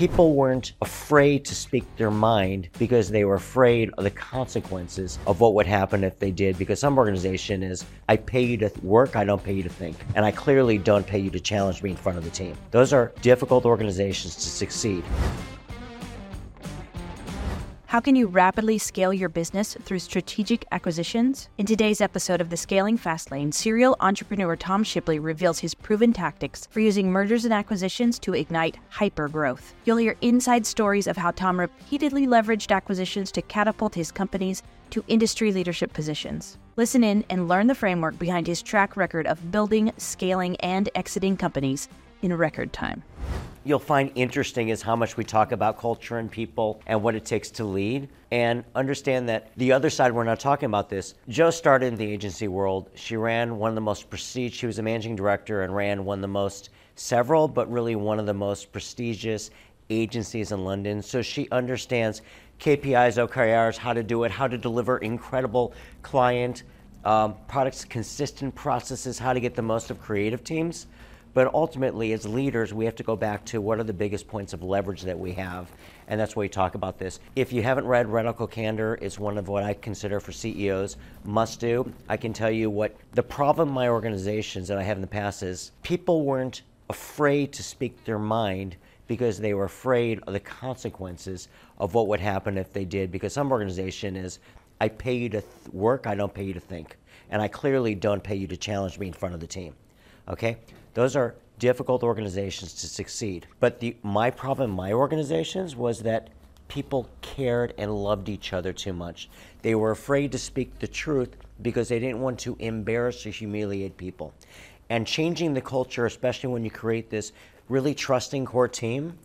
people weren't afraid to speak their mind because they were afraid of the consequences of what would happen if they did. Because some organization is, I pay you to work, I don't pay you to think. And I clearly don't pay you to challenge me in front of the team. Those are difficult organizations to succeed. How can you rapidly scale your business through strategic acquisitions? In today's episode of the Scaling Fast Lane, serial entrepreneur Tom Shipley reveals his proven tactics for using mergers and acquisitions to ignite hyper growth. You'll hear inside stories of how Tom repeatedly leveraged acquisitions to catapult his companies to industry leadership positions. Listen in and learn the framework behind his track record of building, scaling, and exiting companies in record time you'll find interesting is how much we talk about culture and people and what it takes to lead. And understand that the other side, we're not talking about this. Jo started in the agency world. She ran one of the most prestige, she was a managing director and ran one of the most, several, but really one of the most prestigious agencies in London. So she understands KPIs, OKRs, how to do it, how to deliver incredible client um, products, consistent processes, how to get the most of creative teams. But ultimately, as leaders, we have to go back to what are the biggest points of leverage that we have. And that's why we talk about this. If you haven't read Radical Candor, it's one of what I consider for CEOs must do. I can tell you what the problem in my organizations that I have in the past is people weren't afraid to speak their mind because they were afraid of the consequences of what would happen if they did. Because some organization is, I pay you to th- work, I don't pay you to think. And I clearly don't pay you to challenge me in front of the team. Okay? Those are difficult organizations to succeed. But the, my problem in my organizations was that people cared and loved each other too much. They were afraid to speak the truth because they didn't want to embarrass or humiliate people. And changing the culture, especially when you create this really trusting core team,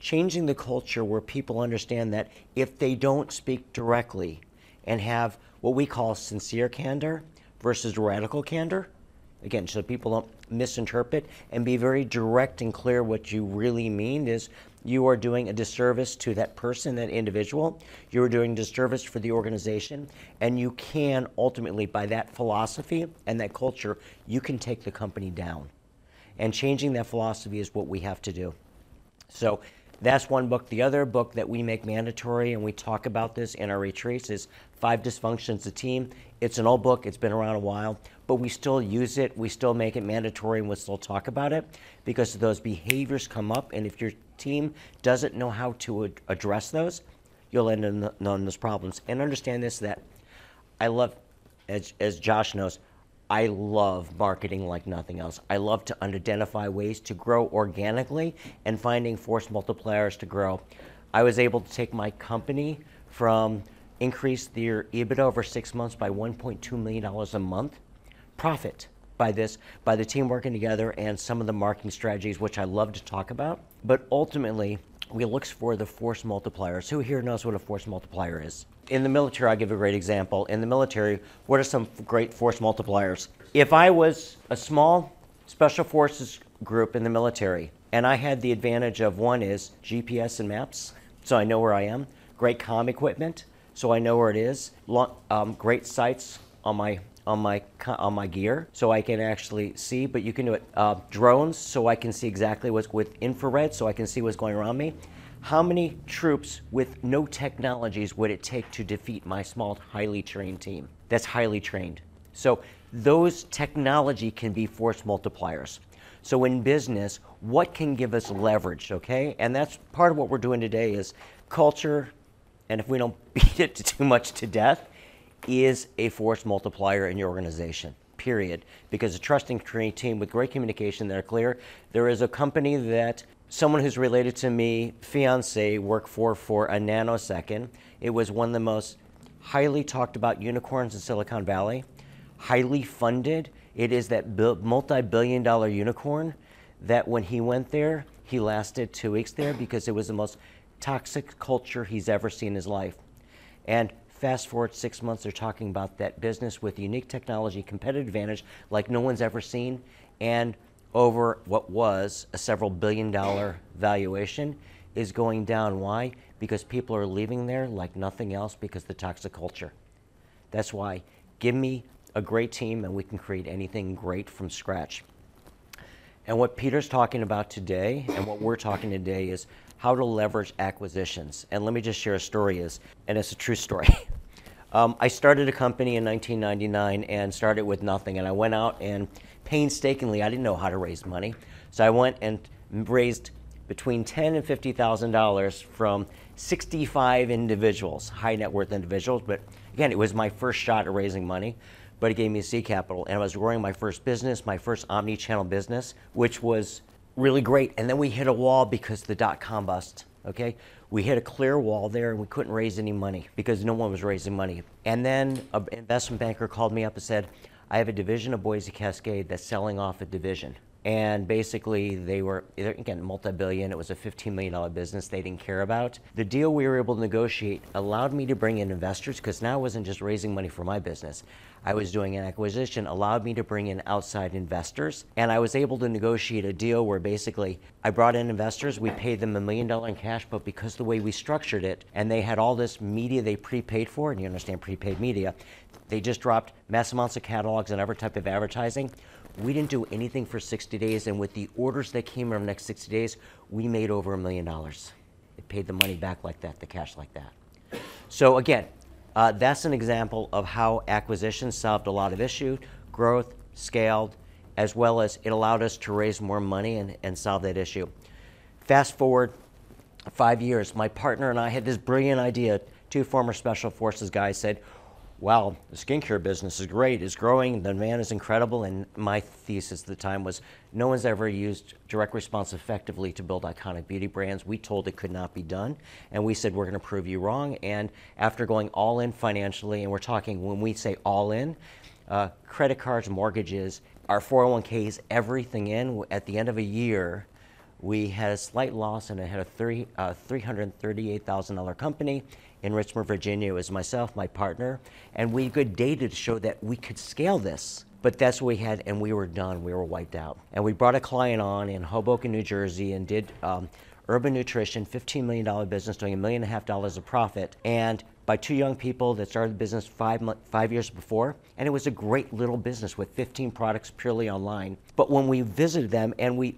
changing the culture where people understand that if they don't speak directly and have what we call sincere candor versus radical candor, again, so people don't misinterpret and be very direct and clear what you really mean is you are doing a disservice to that person, that individual. You are doing disservice for the organization. And you can ultimately, by that philosophy and that culture, you can take the company down. And changing that philosophy is what we have to do. So that's one book. The other book that we make mandatory, and we talk about this in our retreats, is Five Dysfunctions of Team. It's an old book, it's been around a while, but we still use it, we still make it mandatory, and we still talk about it because those behaviors come up. And if your team doesn't know how to ad- address those, you'll end up knowing those problems. And understand this that I love, as, as Josh knows, I love marketing like nothing else. I love to identify ways to grow organically and finding force multipliers to grow. I was able to take my company from increase their EBITDA over six months by $1.2 million a month profit by this, by the team working together and some of the marketing strategies, which I love to talk about. But ultimately, we look for the force multipliers. Who here knows what a force multiplier is? In the military, I'll give a great example. In the military, what are some great force multipliers? If I was a small special forces group in the military, and I had the advantage of one is GPS and maps, so I know where I am, great comm equipment, so I know where it is, um, great sights on my on my on my gear so I can actually see. But you can do it. Uh, drones so I can see exactly what's with infrared so I can see what's going around me. How many troops with no technologies would it take to defeat my small, highly trained team? That's highly trained. So those technology can be force multipliers. So in business, what can give us leverage, okay? And that's part of what we're doing today is culture, and if we don't beat it too much to death, is a force multiplier in your organization, period. Because a trusting team with great communication that are clear. There is a company that someone who's related to me, fiance, worked for for a nanosecond. It was one of the most highly talked about unicorns in Silicon Valley, highly funded. It is that multi billion dollar unicorn that when he went there, he lasted two weeks there because it was the most toxic culture he's ever seen in his life. And Fast forward six months, they're talking about that business with unique technology, competitive advantage like no one's ever seen, and over what was a several billion dollar valuation is going down. Why? Because people are leaving there like nothing else because the toxic culture. That's why. Give me a great team and we can create anything great from scratch. And what Peter's talking about today and what we're talking today is how to leverage acquisitions. And let me just share a story is, and it's a true story. um, I started a company in 1999 and started with nothing. And I went out and painstakingly, I didn't know how to raise money. So I went and raised between ten and fifty thousand dollars from 65 individuals, high net worth individuals. But again, it was my first shot at raising money, but it gave me seed capital, and I was growing my first business, my first omni-channel business, which was really great. And then we hit a wall because the dot com bust. Okay, we hit a clear wall there, and we couldn't raise any money because no one was raising money. And then an investment banker called me up and said, "I have a division of Boise Cascade that's selling off a division." And basically they were again multi-billion. It was a $15 million business they didn't care about. The deal we were able to negotiate allowed me to bring in investors because now i wasn't just raising money for my business. I was doing an acquisition allowed me to bring in outside investors. And i was able to negotiate a deal where basically i brought in investors we paid them a million dollar in cash but because the way we structured it and they had all this media they prepaid for and you understand prepaid media they just dropped mass amounts of catalogs and every type of advertising we didn't do anything for 60 days, and with the orders that came in the next 60 days, we made over a million dollars. It paid the money back like that, the cash like that. So again, uh, that's an example of how acquisitions solved a lot of issues, growth, scaled, as well as it allowed us to raise more money and, and solve that issue. Fast forward five years, my partner and I had this brilliant idea. Two former special forces guys said, wow, the skincare business is great, it's growing, the demand is incredible. And my thesis at the time was no one's ever used direct response effectively to build iconic beauty brands. We told it could not be done. And we said, we're going to prove you wrong. And after going all in financially, and we're talking when we say all in, uh, credit cards, mortgages, our 401ks, everything in, at the end of a year, we had a slight loss and it had a three, uh, $338,000 company in Richmond, Virginia. It was myself, my partner, and we had good data to show that we could scale this. But that's what we had, and we were done. We were wiped out. And we brought a client on in Hoboken, New Jersey, and did um, Urban Nutrition, $15 million business, doing a million and a half dollars of profit. And by two young people that started the business five, five years before. And it was a great little business with 15 products purely online. But when we visited them and we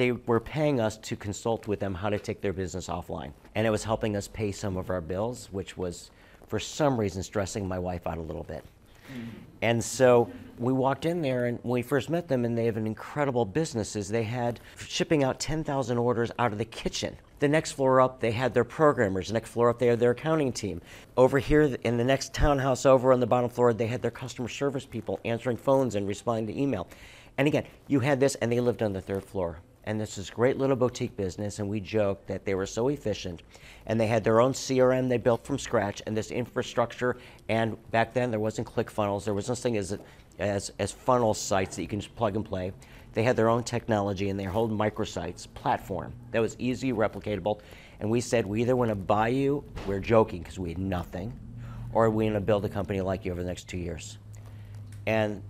they were paying us to consult with them how to take their business offline. And it was helping us pay some of our bills, which was, for some reason, stressing my wife out a little bit. Mm-hmm. And so we walked in there, and when we first met them, and they have an incredible businesses. They had shipping out 10,000 orders out of the kitchen. The next floor up, they had their programmers. The next floor up, they had their accounting team. Over here, in the next townhouse over on the bottom floor, they had their customer service people answering phones and responding to email. And again, you had this, and they lived on the third floor and this is great little boutique business and we joked that they were so efficient and they had their own crm they built from scratch and this infrastructure and back then there wasn't clickfunnels there was nothing as, as, as funnel sites that you can just plug and play. They had their own technology and their whole microsites platform that was easy replicatable and we said we either want to buy you we're joking because we had nothing or we want to build a company like you over the next two years. And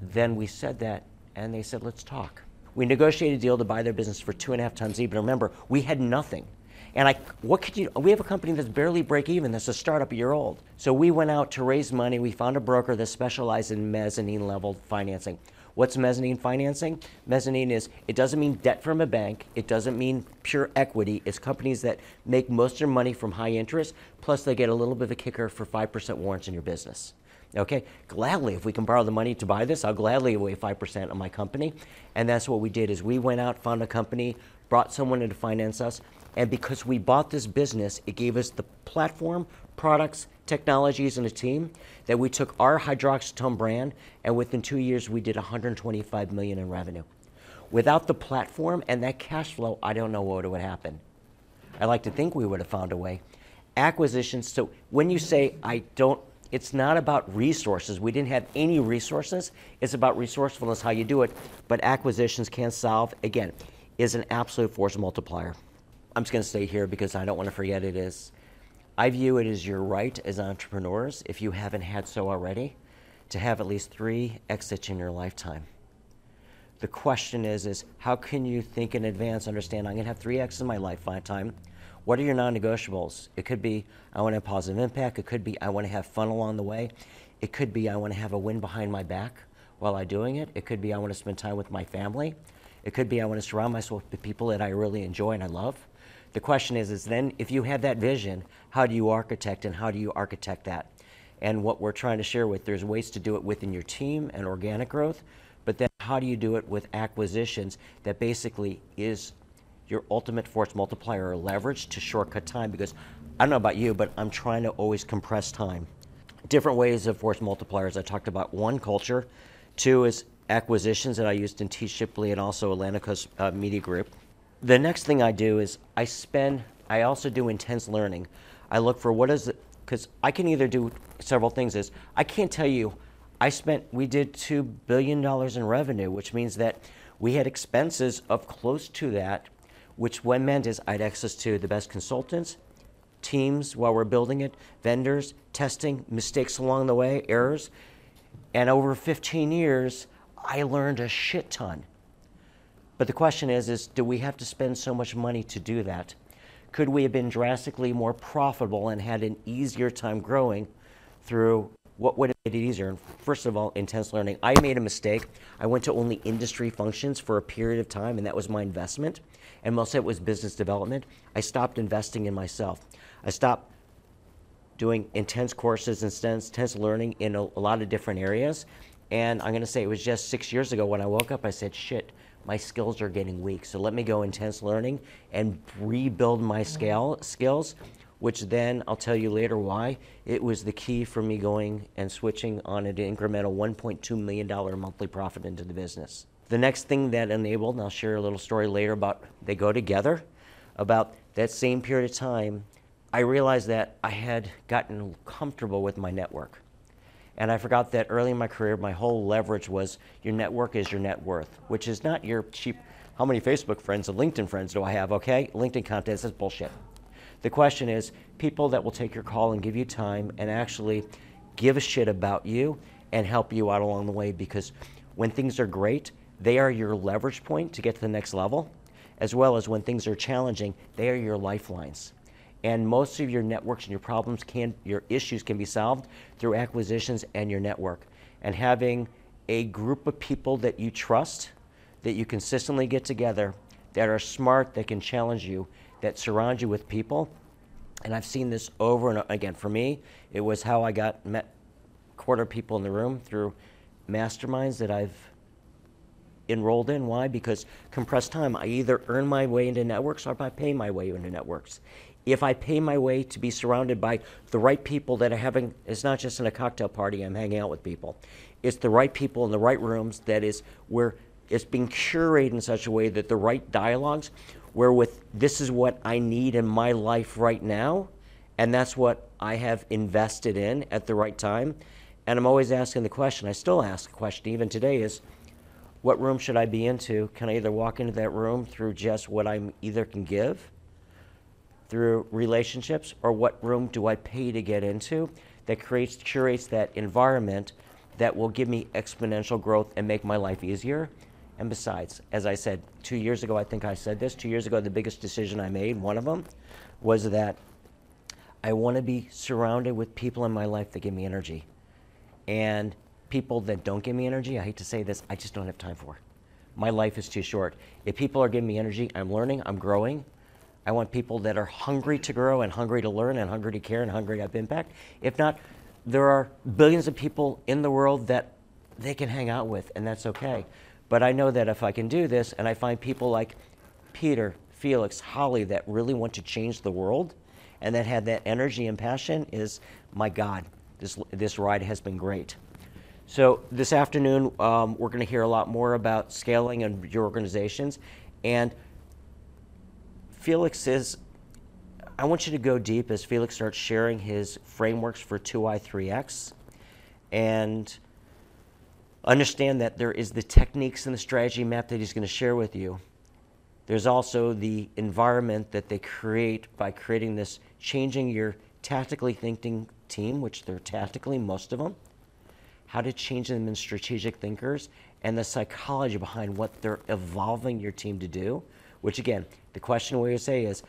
then we said that and they said let's talk we negotiated a deal to buy their business for two and a half times even. Remember, we had nothing. And I, what could you, we have a company that's barely break even, that's a startup a year old. So we went out to raise money. We found a broker that specialized in mezzanine level financing. What's mezzanine financing? Mezzanine is, it doesn't mean debt from a bank. It doesn't mean pure equity. It's companies that make most of their money from high interest, plus they get a little bit of a kicker for 5% warrants in your business. Okay, gladly, if we can borrow the money to buy this, I'll gladly away 5% of my company. And that's what we did is we went out, found a company, brought someone in to finance us. And because we bought this business, it gave us the platform, products, technologies, and a team that we took our Hydroxatone brand, and within two years, we did 125 million in revenue. Without the platform and that cash flow, I don't know what would happen. I like to think we would have found a way. Acquisitions, so when you say I don't it's not about resources. We didn't have any resources. It's about resourcefulness, how you do it. But acquisitions can solve, again, is an absolute force multiplier. I'm just going to stay here because I don't want to forget it is. I view it as your right as entrepreneurs, if you haven't had so already, to have at least three exits in your lifetime. The question is, is how can you think in advance, understand I'm going to have three exits in my lifetime, what are your non negotiables? It could be I want to have positive impact. It could be I want to have fun along the way. It could be I want to have a win behind my back while I'm doing it. It could be I want to spend time with my family. It could be I want to surround myself with people that I really enjoy and I love. the question is, is then if you have that vision, how do you architect and how do you architect that? And what we're trying to share with, there's ways to do it within your team and organic growth, but then how do you do it with acquisitions that basically is your ultimate force multiplier or leverage to shortcut time? Because I don't know about you, but I'm trying to always compress time. Different ways of force multipliers. I talked about one, culture. Two is acquisitions that I used in T. Shipley and also Atlantic Coast uh, Media Group. The next thing I do is I spend, I also do intense learning. I look for what is it, because I can either do several things. Is I can't tell you, I spent, we did $2 billion in revenue, which means that we had expenses of close to that, which when meant is I had access to the best consultants, teams while we're building it, vendors, testing, mistakes along the way, errors. And over 15 years, I learned a shit ton. But the question is, is do we have to spend so much money to do that? Could we have been drastically more profitable and had an easier time growing through what would have made it easier? And first of all, intense learning. I made a mistake. I went to only industry functions for a period of time, and that was my investment. And most of it was business development. I stopped investing in myself. I stopped doing intense courses and intense learning in a, a lot of different areas. And I'm going to say it was just six years ago when I woke up, I said, shit, my skills are getting weak. So let me go intense learning and rebuild my scale, skills, which then I'll tell you later why. It was the key for me going and switching on an incremental $1.2 million monthly profit into the business. The next thing that enabled, and I'll share a little story later about they go together, about that same period of time, I realized that I had gotten comfortable with my network. And I forgot that early in my career, my whole leverage was your network is your net worth, which is not your cheap, how many Facebook friends and LinkedIn friends do I have, okay? LinkedIn content is bullshit. The question is people that will take your call and give you time and actually give a shit about you and help you out along the way because when things are great, they are your leverage point to get to the next level, as well as when things are challenging, they are your lifelines. And most of your networks and your problems can your issues can be solved through acquisitions and your network. And having a group of people that you trust that you consistently get together that are smart that can challenge you that surround you with people. And i've seen this over and again for me it was how i got met quarter people in the room through masterminds that i've enrolled in why because compressed time i either earn my way into networks or i pay my way into networks if I pay my way to be surrounded by the right people that are having, it's not just in a cocktail party, I'm hanging out with people. It's the right people in the right rooms that is where it's being curated in such a way that the right dialogues, where with this is what I need in my life right now, and that's what I have invested in at the right time. And I'm always asking the question, I still ask the question even today is, what room should I be into? Can I either walk into that room through just what I either can give? through relationships or what room do I pay to get into that creates curates that environment that will give me exponential growth and make my life easier. And besides, as I said, two years ago, I think I said this, two years ago, the biggest decision I made, one of them, was that I want to be surrounded with people in my life that give me energy. And people that don't give me energy, I hate to say this, I just don't have time for. My life is too short. If people are giving me energy, I'm learning, I'm growing, I want people that are hungry to grow and hungry to learn and hungry to care and hungry to have impact. If not, there are billions of people in the world that they can hang out with, and that's okay. But I know that if I can do this and I find people like Peter, Felix, Holly that really want to change the world and that have that energy and passion, is my God, this, this ride has been great. So this afternoon, um, we're going to hear a lot more about scaling and your organizations. And Felix is, I want you to go deep as Felix starts sharing his frameworks for 2i, 3x. And understand that there is the techniques and the strategy map that he's going to share with you. There's also the environment that they create by creating this, changing your tactically thinking team, which they're tactically, most of them, how to change them in strategic thinkers, and the psychology behind what they're evolving your team to do, which again, the question we say is,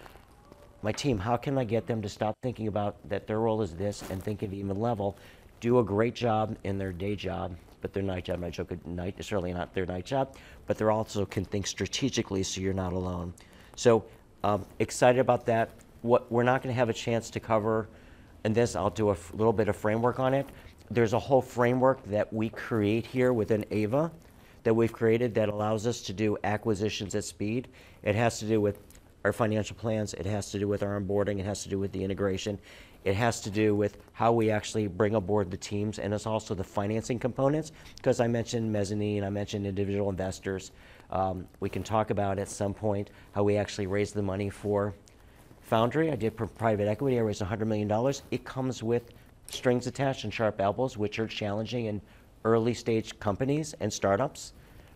my team, how can I get them to stop thinking about that their role is this and think at even level, do a great job in their day job, but their night job, my joke night is certainly not their night job, but they also can think strategically so you're not alone. So Um, excited about that. What we're not going to have a chance to cover, and this I'll do a little bit of framework on it. There's a whole framework that we create here within Ava that we've created that allows us to do acquisitions at speed. It has to do with our financial plans, it has to do with our onboarding, it has to do with the integration, it has to do with how we actually bring aboard the teams, and it's also the financing components, because I mentioned mezzanine, I mentioned individual investors. Um, we can talk about at some point how we actually raise the money for Foundry. I did private equity, I raised $100 million. It comes with strings attached and sharp elbows, which are challenging in early stage companies and startups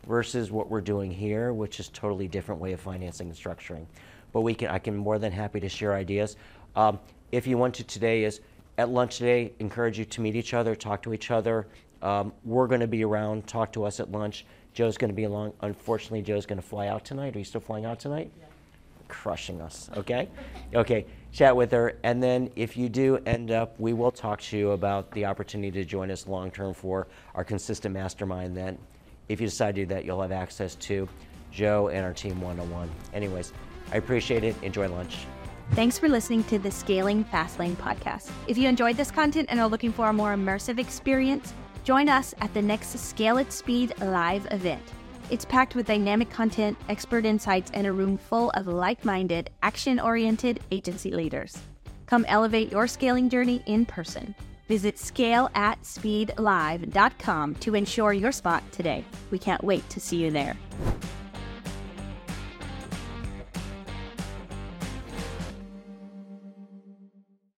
versus what we're doing here, which is totally different way of financing and structuring. But we can, I can more than happy to share ideas. Um, if you want to today is at lunch today, encourage you to meet each other, talk to each other. Um, we're going to be around, talk to us at lunch. Jo's going to be along. Unfortunately, Jo's going to fly out tonight. Are you still flying out tonight? Crushing us, okay? Okay, chat with her. And then if you do end up, we will talk to you about the opportunity to join us long term for our consistent mastermind. Then, if you decide to do that, you'll have access to Jo and our team one on one. Anyways, I appreciate it. Enjoy lunch. Thanks for listening to the Scaling Fastlane podcast. If you enjoyed this content and are looking for a more immersive experience, join us at the next Scale at Speed live event. It's packed with dynamic content, expert insights, and a room full of like minded, action oriented agency leaders. Come elevate your scaling journey in person. Visit scaleatspeedlive.com to ensure your spot today. We can't wait to see you there.